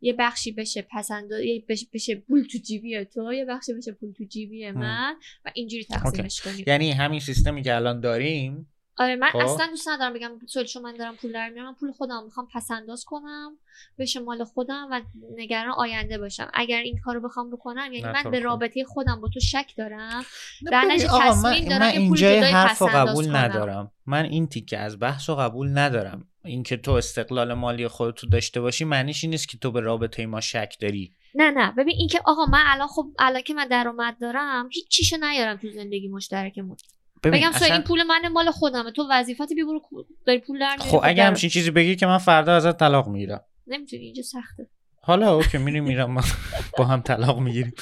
یه بخشی بشه پسند یه بشه, بشه پول تو جیبی تو یه بخشی بشه پول تو جیبی من و اینجوری تقسیمش کنیم. یعنی همین سیستمی که الان داریم آره من خب. اصلا دوست ندارم بگم سوال چون من دارم پول در میارم من پول خودم می‌خوام پس انداز کنم بشه مال خودم و نگران آینده باشم. اگر این کارو بخوام بکنم یعنی من به خوب. رابطه خودم با تو شک دارم. در نتیجه تصمیم دارم من اینجای حرف قبول کنم. ندارم. من این تیکه از بحث و قبول ندارم. اینکه تو استقلال مالی خودتو داشته باشی معنیش این نیست که تو به رابطه ما شک داری. نه نه. ببین این که آقا من الان خب الان که من درآمد دارم هیچ چیشو نیارم تو زندگی مشترکمون. ببین بگم اصلا- این پول من مال خودمه. تو وظیفت بی برو داری پول در خب اگه همچین چیزی بگی که من فردا ازت طلاق می‌گیرم. نمی‌تونی اینجا سخته. حالا اوکی میریم میرم ما با هم طلاق می‌گیریم.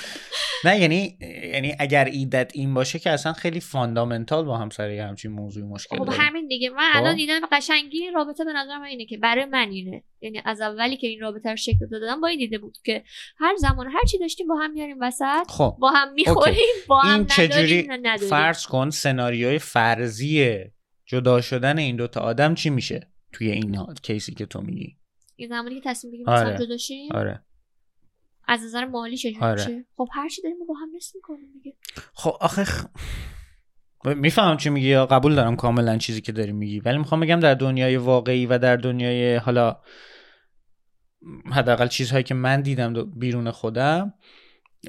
نه یعنی یعنی اگر ایدت این باشه که اصلا خیلی فاندامنتال با هم سر یه همچین موضوع مشکل خب. همین دیگه. من خب. الان دیدم قشنگی رابطه به نظر من اینه که برای من اینه. یعنی از اولی که این رابطه رو شکل دادم با این دیده بود که هر زمان هر چی داشتیم با هم میاریم وسط خب با هم می‌خوریم با هم این چجوری فرض کن سناریوی فرضی جدا شدن این دوتا آدم چی میشه توی این کیسی که تو میگی؟ این زمانی که تصمیم بگیریم آره. مثلا جدا شیم آره از نظر مالی چجوری آره. میشه خب هر چی داریم با هم نصف می‌کنیم دیگه خب آخه خ... می‌فهمم چی میگی یا قبول دارم کاملا چیزی که داری میگی ولی می‌خوام بگم در دنیای واقعی و در دنیای حالا حداقل چیزهایی که من دیدم بیرون خودم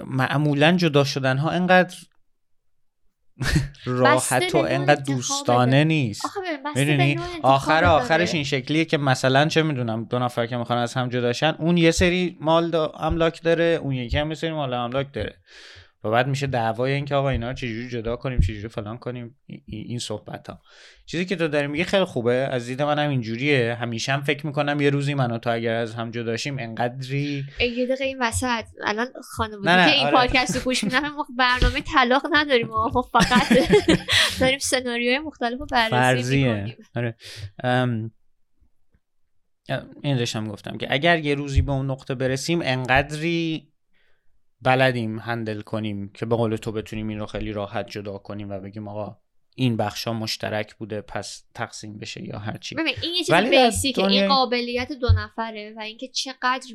معمولا جدا شدن ها انقدر راحت و انقدر. دوستانه نیست آخه می‌دونی آخر. آخرش این شکلیه که مثلا چه می‌دونم دو نفر که می‌خوان از هم جداشن اون یه سری مال دا املاک داره اون یکی هم یه سری مال املاک داره و بعد میشه دعوای این که آقا اینا رو چجوری جدا کنیم چجوری فلان کنیم. ای- ای- این صحبت ها چیزی که تو داری میگه خیلی خوبه. از دید منم اینجوریه. همیشه هم فکر می‌کنم یه روزی من و تو اگر از هم جداشیم انقدری یه دقیقه این وسط. الان خانواده که این آره. پادکست رو گوش میدن ما برنامه طلاق نداریم. ما ما فقط داریم سناریوهای مختلف رو بررسی فرضیه. می‌کنیم. آره. ام، این داشتم گفتم که اگر یه روزی به اون نقطه برسیم انقدری بلدیم هندل کنیم که به قول تو بتونیم این رو خیلی راحت جدا کنیم و بگیم آقا این بخش ها مشترک بوده پس تقسیم بشه یا هر چی. ببین این یه چیز بیسیکه دنیای- این قابلیت دو نفره و اینکه چقدر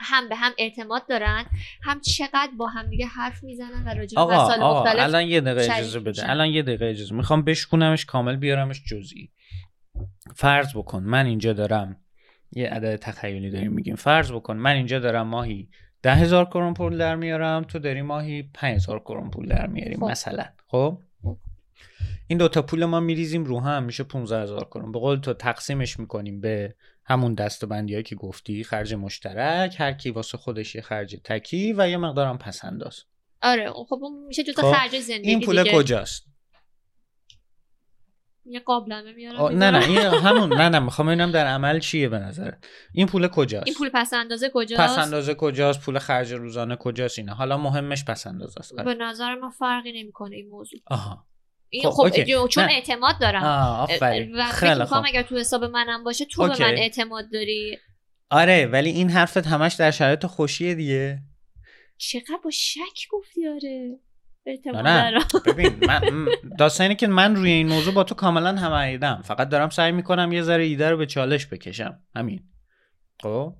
هم به هم اعتماد دارن هم چقدر با هم دیگه حرف می‌زنن و راجع به مسائل مختلف الان یه دقیقه اجازه بده. الان یه دقیقه اجازه. می‌خوام بشکونمش کامل بیارمش جزئی. فرض بکن من اینجا دارم یه عدد تخیلی داریم میگیم. فرض بکن من اینجا دارم ماهی ده هزار کرون پول در میارم تو داری ماهی پنج هزار کرون پول در میاریم خب. مثلا. خب؟ این دوتا پول ما میریزیم رو هم میشه 15 هزار کرون. به قول تو تقسیمش می‌کنیم به همون دستبندی که گفتی خرج مشترک هر کی واسه خودش یه خرج تکی و یه مقدارم پس انداز آره خب میشه جزء خب، خرج زندگی این پول. کجاست؟ یه قابلمه میارم نه. نه این همون نه نه می‌خوام ببینم در عمل چیه به نظرت. این پول کجاست؟ این پول پس اندازه کجاست؟ پس اندازه کجاست؟ پول خرج روزانه کجاست؟ اینا. حالا مهمش پس اندازه است به نظر من فرقی نمی‌کنه این موضوع. آها. این خب، خب, چون نه. اعتماد دارم. و خیلی خوب. اگر تو حساب منم باشه تو اوکی. به من اعتماد داری. آره ولی این حرفت همش در شرایط خوشیه دیگه. چقدر با شک گفتی آره. نه دارم ببین من داستان اینه که من روی این موضوع با تو کاملا هم عقیدم فقط دارم سعی می‌کنم یه ذره ایده رو به چالش بکشم همین خب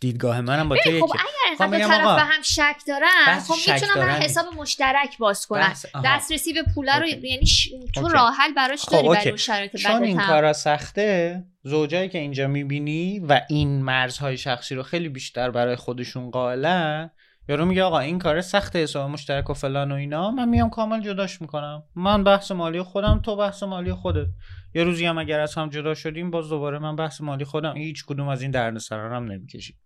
دیدگاه منم با تو خب یکی اگر خب میگم طرف آقا، به هم شک دارن خب می‌تونم من حساب مشترک باز کنم. دسترسی به پوله رو. یعنی ش... تو. راه حل براش خب، داری برای. اون شرایط چون این. کارا سخته زوجایی که اینجا می‌بینی و این مرزهای شخصی رو خیلی بیشتر برای خودشون قائلن یارو میگه آقا این کار سخته حساب مشترک و فلان و اینا. من میام کامل جداش می‌کنم. من بحث مالی خودم تو بحث مالی خودت. یه روزی هم اگر از هم جدا شدیم باز دوباره من بحث مالی خودم. هیچ کدوم از این دردسرا هم نمی‌کشیم.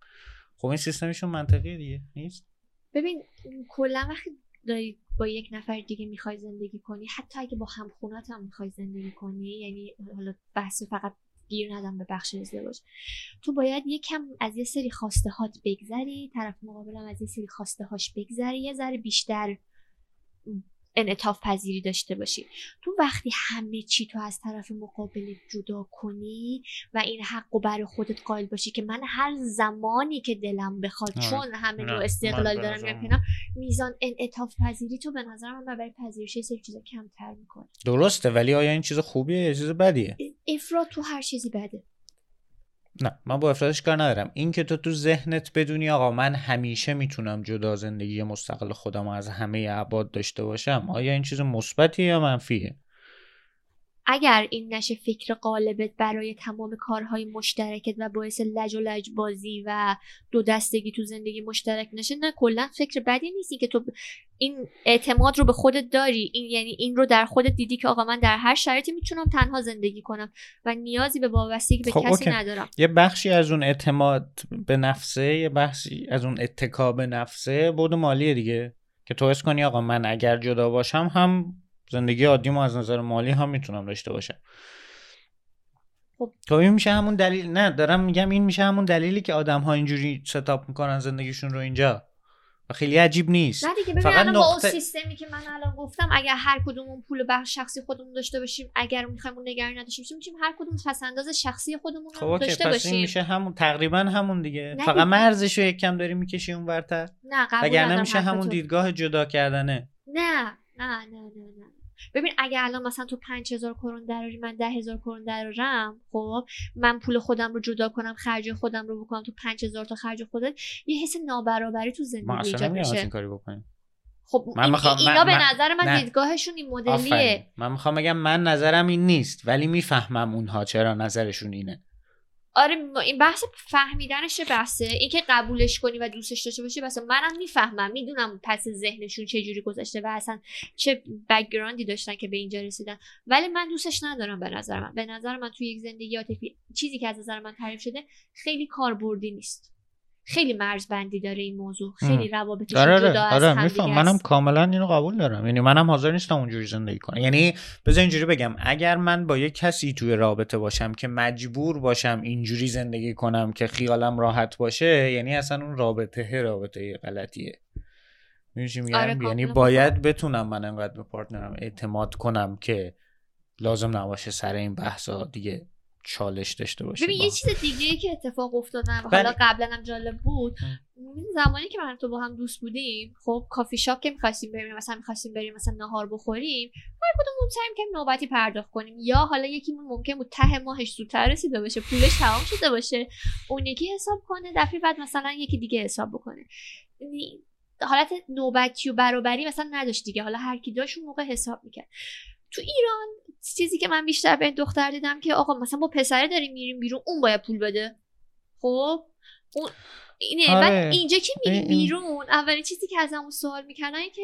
خب این سیستمشون منطقیه دیگه نیست؟ ببین کلا وقتی داری با یک نفر دیگه می‌خوای زندگی کنی حتی اگه با همخونات هم می‌خوای زندگی کنی یعنی حالا بحث فقط گیر ندم به بخش ازدواج. تو باید یکم از یه سری خواسته هات بگذری طرف مقابلم از یه سری خواسته هاش بگذری یه ذره بیشتر انعطاف پذیری داشته باشی. تو وقتی همه چی تو از طرف مقابل جدا کنی و این حق و برای خودت قائل باشی که من هر زمانی که دلم بخواد آره. چون همه من استقلال دارم میام میزان انعطاف پذیری تو به نظر من برای پذیرش یه سری چیزا کمتر می‌کنه. درسته ولی آیا این چیز خوبیه یا چیز بدیه؟ افراد تو هر چیزی بده. نه من با افرادش کار ندارم. این که تو تو ذهنت بدونی آقا من همیشه می‌تونم جدا زندگی مستقل خودم از همه ابعاد داشته باشم آیا این چیز مثبتیه یا منفیه؟ اگر این نشه فکر قالبت برای تمام کارهای مشترکت و باعث لج و لج بازی و دو دستگی تو زندگی مشترک نشه نه کلا فکر بدی نیستی که تو این اعتماد رو به خودت داری. این یعنی این رو در خودت دیدی که آقا من در هر شرایطی می‌تونم تنها زندگی کنم و نیازی به وابستگی به خب، کسی اوکی. ندارم. یه بخشی از اون اعتماد به نفسه یه بخشی از اون اتکا به نفسه بود مالیه دیگه. که تو حس کنی آقا من اگر جدا باشم هم زندگی عادی ما از نظر مالی هم می‌تونم داشته باشم. خب. خب این میشه همون دلیل. نه دارم میگم این میشه همون دلیلی که آدم ها اینجوری ستاپ می‌کنن زندگیشون رو اینجا. و خیلی عجیب نیست. نه دیگه فقط الان با اون نقطه- سیستمی که من الان گفتم اگر هر کدومون پول بخش شخصی خودمون داشته باشیم اگر می‌خوایم اون نگرانی نداشته باشیم می‌تونیم هر کدوم پسنداز شخصی خودمون خب رو اوکی داشته پس باشیم. این میشه همون تقریبا همون دیگه. نه فقط. مرزش رو یک کم داری می‌کشی اون ورتر نه قبول وگرنه ندارم میشه حرف همون. دیدگاه جدا کردنه. نه نه نه نه نه. ببین اگه الان مثلا تو 5000 کرون دراری من 10000 کرون درارم خب من پول خودم رو جدا کنم خرج خودم رو بکنم تو 5000 تا خرج خودت یه حس نابرابری تو زندگی ایجاد میشه این کاری بکنیم خب من میخوام- اینا من- به نظر من نه. دیدگاهشون این. مدلیه من می‌خوام بگم من نظرم این نیست ولی می‌فهمم اونها چرا نظرشون اینه آره این بحث فهمیدنش بحثه اینکه قبولش کنی و دوستش داشته باشی بس منم می‌فهمم. می‌دونم پس ذهنشون چه جوری گذشته و اصلا چه بکگراندی داشتن که به اینجا رسیدن. ولی من دوستش ندارم به نظر من. به نظر من توی یک زندگی عاطفی چیزی که از نظر من تعریف شده خیلی کاربردی نیست. خیلی مرزبندی داره این موضوع. خیلی روابطش آره جدا آره از آره منم. کاملا اینو قبول دارم. یعنی منم حاضر نیستم اونجوری زندگی کنم. یعنی بذار اینجوری بگم. اگر من با یه کسی توی رابطه باشم که مجبور باشم اینجوری زندگی کنم که خیالم راحت باشه یه اصلا اون رابطه رابطه غلطیه. میگم؟ آره، یعنی باید بتونم من انقدر به partner م اعتماد کنم که لازم نباشه سر این بحثا دیگه چالش داشته باشه ببین یه هم. چیز دیگه ای که اتفاق افتادن و بله. حالا قبلا هم جالب بود زمانی که من تو با هم دوست بودیم خب کافی شاپ که می‌خواستیم بریم مثلا می‌خواستیم بریم مثلا نهار بخوریم هر کدومون سعی که نوبتی پرداخت کنیم. یا حالا یکیمون ممکن بود ته ماهش زودتر رسیده باشه پولش تمام شده باشه اون یکی حساب کنه دفعه بعد مثلا یکی دیگه حساب بکنه. یعنی حالت نوبتی و برابری مثلا نداشت دیگه. حالا هر کی داشت اون موقع حساب می‌کرد. تو ایران چیزی که من بیشتر به این دختر دیدم که آقا مثلا با پسره داریم میریم بیرون اون باید پول بده. خب؟ اون اینه آره. بعد اینجا که میریم این- بیرون اولین چیزی که از همون سوال می‌کردن اینه که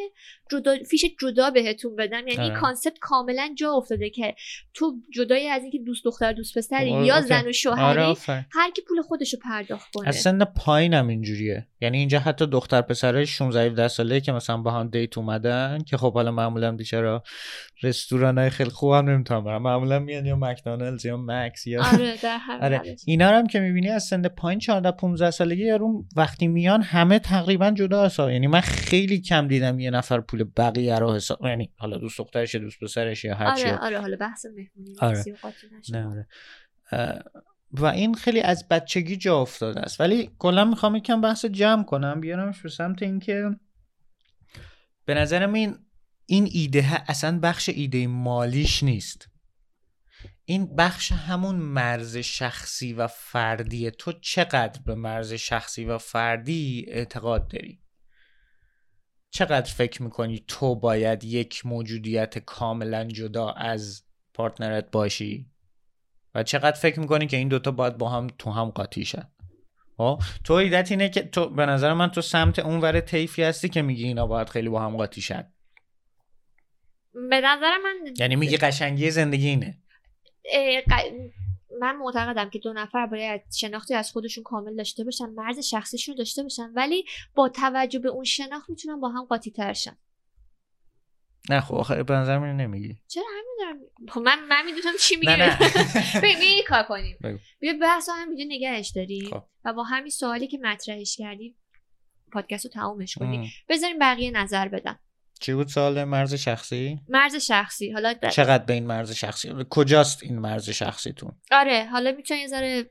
جدا فیش جدا بهتون بدم یعنی این آره. کانسپت کاملا جا افتاده که تو جدای از اینکه دوست دختر دوست پسری آره، یا. زن و شوهری آره. هر کی پول خودشو پرداخت کنه از سن پایینم اینجوریه یعنی اینجا حتی دختر پسره 16 17 ساله که مثلا با هم دیت اومدن که خب حالا معمولا بیچاره رستوران های خیلی خوبم نمی‌تونن برن معمولا میان یا مکدونالدز یا مکس یا آره در هر آره. اینا هم که می‌بینی از سن پایین 14 15 سالگی یارو وقتی میان همه تقریبا جدا هستن یعنی من خیلی کم دیدم یه نفر پول بقیه رو حساب یعنی حالا دوست دخترش دوست پسرش یا هر چی. آره آره حالا بحث مهمونی آره. نه آره. و این خیلی از بچگی جا افتاده است. ولی کلا می‌خوام یکم بحث جمع کنم بیارمش به سمت اینکه به نظرم این این ایده اصلا بخش ایده مالیش نیست. این بخش همون مرز شخصی و فردیه تو چقدر به مرز شخصی و فردی اعتقاد داری؟ چقدر فکر می‌کنی تو باید یک موجودیت کاملا جدا از پارتنرت باشی؟ و چقدر فکر می‌کنی که این دوتا باید با هم تو هم قاطی شن؟ خب؟ تو ایدت اینه که تو به نظر من تو سمت اون ور طیفی هستی که میگی اینا باید خیلی با هم قاطی شن. به نظر من یعنی میگی قشنگی زندگی اینه. من معتقدم که دو نفر باید شناختی از خودشون کامل داشته باشن مرز شخصیشون داشته باشن ولی با توجه به اون شناخت می‌تونن با هم قاطی ترشن نه خب آخه به نظر من نمیگی. چرا همین دارم خب من من می‌دونم چی میگی نه. نه کار کنیم. بیا بحث رو همینجا نگهش داریم خب. و با همین سوالی که مطرحش کردی پادکست رو تمومش کنیم. بذاریم بقیه نظر بدن. چی بود سوال مرز شخصی؟ مرز شخصی. حالا د- چقدر به این مرز شخصی؟ کجاست این مرز شخصیتون؟ آره حالا می‌تونن یه ذره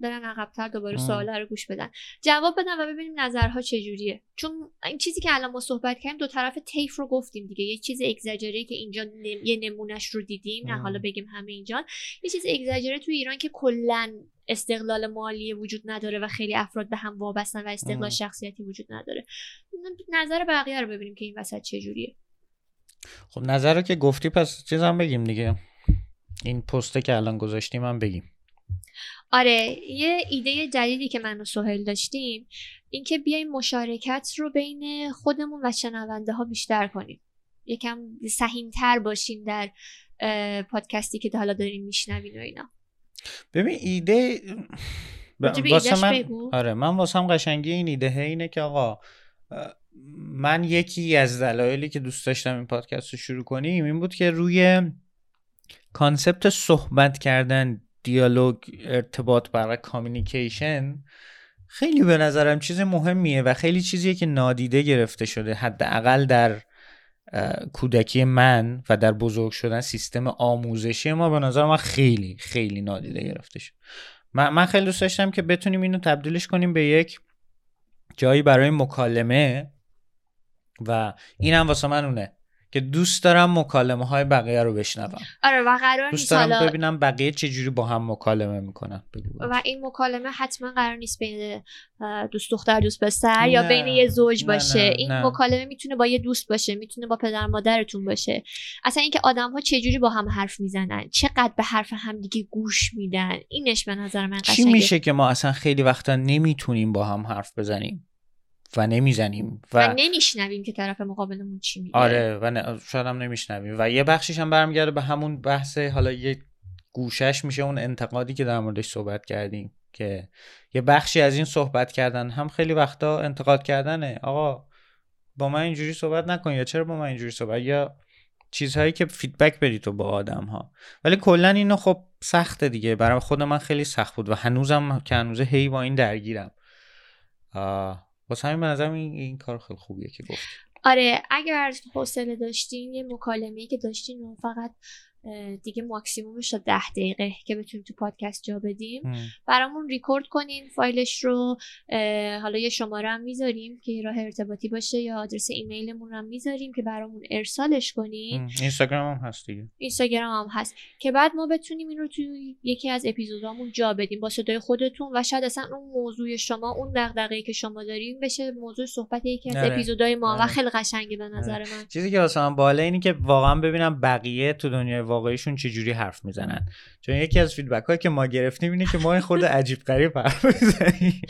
برن عقبتر دوباره. سوالا رو گوش بدن. جواب بدن و ببینیم نظرها چجوریه. چون این چیزی که الان ما صحبت کردیم دو طرف طیف رو گفتیم دیگه. یه چیز اگزاجره که اینجا نم... یه نمونهش رو دیدیم. نه. حالا بگیم همه اینجا. یه چیز اگزاجره تو ایران که کلا استقلال مالی وجود نداره و خیلی افراد به هم وابستن و استقلال ام. شخصیتی وجود نداره. نظر بقیه رو ببینیم که این وسط چجوریه. خب نظر رو که گفتی پس چیزم بگیم دیگه. این پسته که الان گذاشتیم هم بگیم. آره یه ایده جدیدی که من و سهیل داشتیم اینکه بیایم مشارکت رو بین خودمون و شنونده ها بیشتر کنیم یکم سهیمتر باشیم در پادکستی که حالا داریم میشنوین و اینا ببین ایده ب- واسه من بگو. آره من واسه هم قشنگی این ایده اینه که آقا من یکی از دلایلی که دوست داشتم این پادکست رو شروع کنیم این بود که روی concept صحبت کردن دیالوگ ارتباط برای communication خیلی به نظرم چیز مهمیه و خیلی چیزیه که نادیده گرفته شده حداقل در کودکی من و در بزرگ شدن سیستم آموزشی ما. به نظر من خیلی خیلی نادیده گرفته شد. من خیلی دوست داشتم که بتونیم اینو تبدیلش کنیم به یک جایی برای مکالمه و این هم واسه من اونه. که دوست دارم مکالمه های بقیه رو بشنوم. آره و قرار دوست دارم ببینم بقیه چجوری با هم مکالمه می‌کنن. و این مکالمه حتما قرار نیست بین دوست دختر دوست پسر یا بین یه زوج باشه. نه، این نه. مکالمه می‌تونه با یه دوست باشه می‌تونه با پدر مادرتون باشه. اصلا اینکه آدم ها چجوری با هم حرف می‌زنن چقدر به حرف همدیگه گوش میدن اینش به نظر من چی قشنگه. میشه که ما اصلا خیلی وقتا نمی‌تونیم با هم حرف بزنیم؟ و نمی‌زنیم و, و نمیشنویم که طرف مقابلمون چی میگه. آره و نه شاید هم نمیشنویم. و یه بخشش هم برمیگرده به همون بحث حالا یه گوشش میشه اون انتقادی که در موردش صحبت کردیم که یه بخشی از این صحبت کردن هم خیلی وقتا انتقاد کردنه. آقا با من اینجوری صحبت نکن یا چرا با من اینجوری صحبت؟ یا چیزهایی که فیدبک بدی تو با آدم ها ولی کلا اینو خب سخته دیگه. برای خود من خیلی سخت بود و هنوزم که هنوزه هی با این درگیرم. آه، واسه همین به نظرم این, این کار خیلی خوبیه که گفت آره اگر حوصله داشتین یه مکالمه که داشتین و فقط دیگه ماکسیمومش تا ده دقیقه که بتونیم تو پادکست جا بدیم. برامون ریکورد کنین فایلش رو. حالا یه شماره هم می‌ذاریم که راه ارتباطی باشه یا آدرس ایمیلمون هم می‌ذاریم که برامون ارسالش کنین. اینستاگرام هم هست دیگه. اینستاگرام هم هست. که بعد ما بتونیم این رو توی یکی از اپیزودامون جا بدیم با صدای خودتون و شاید اصلا اون موضوع شما اون دغدغه‌ای که شما داریم بشه موضوع صحبت یکی از آره. اپیزودهای ما و آره. خیلی قشنگه به نظر من. چیزی که واسه من بالا اینه که واقعا ببینم بقیه تو دنیای واقعیشون چه جوری حرف می‌زنن. چون یکی از فیدبک هایی که ما گرفتیم اینه که ما این خود عجیب غریب حرف می‌زنیم.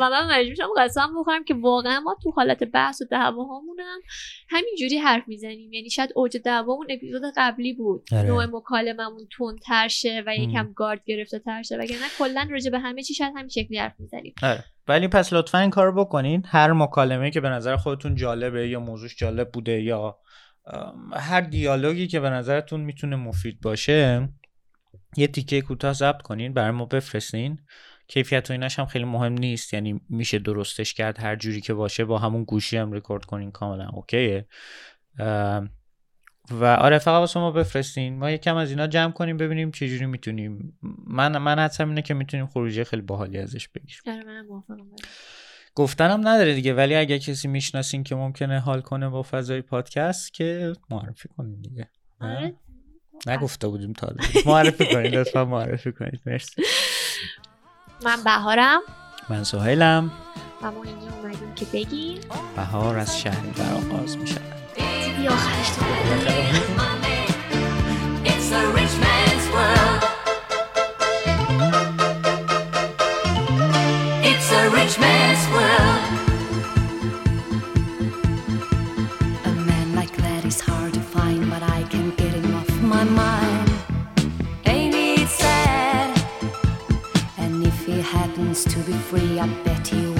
و من مجبور شدم. قسم بخورم که واقعا ما تو حالت بحث و دعواهامون هم همینجوری حرف می‌زنیم. یعنی شاید اوج دعوامون اپیزود قبلی بود. آره. نوع مکالممون تندتر شه و. یکم گارد گرفته تر شه. وگرنه کلا راجع به همه چی شاید همین شکلی حرف می‌زنیم. آره. ولی پس لطفا این کار بکنین. هر مکالمه که به نظر خودتون جالبه یا موضوعش جالب بوده یا هر دیالوگی که به نظرتون می‌تونه مفید باشه یه تیکه کوتاه ضبط کنین برای ما بفرستین. کیفیت و ایناش هم خیلی مهم نیست یعنی میشه درستش کرد هر جوری که باشه با همون گوشی هم ریکورد کنین کاملا اوکیه؟ و آره فقط واسه ما بفرستین. ما یکم از اینا جمع کنیم ببینیم چجوری می‌تونیم. من من حدسم اینه که می‌تونیم خروجی خیلی باحالی ازش بگیریم. آره منم موافقم. گفتنم نداره دیگه ولی اگه کسی می‌شناسین که ممکنه حال کنه با فضای پادکست که معرفی کنین دیگه. نه؟ آره. نگفته بودیم تا. معرفی کنین لطفا معرفی کنید مرسی. من بهارم. من سهیلم. و ما اینجا اومدیم که بگیم بهار از شهری بر آغاز میشه دیدی آخرش تو rich man's world. A man like that is hard to find, but I can't get him off my mind. Ain't it sad? And if he happens to be free, I bet he wouldn't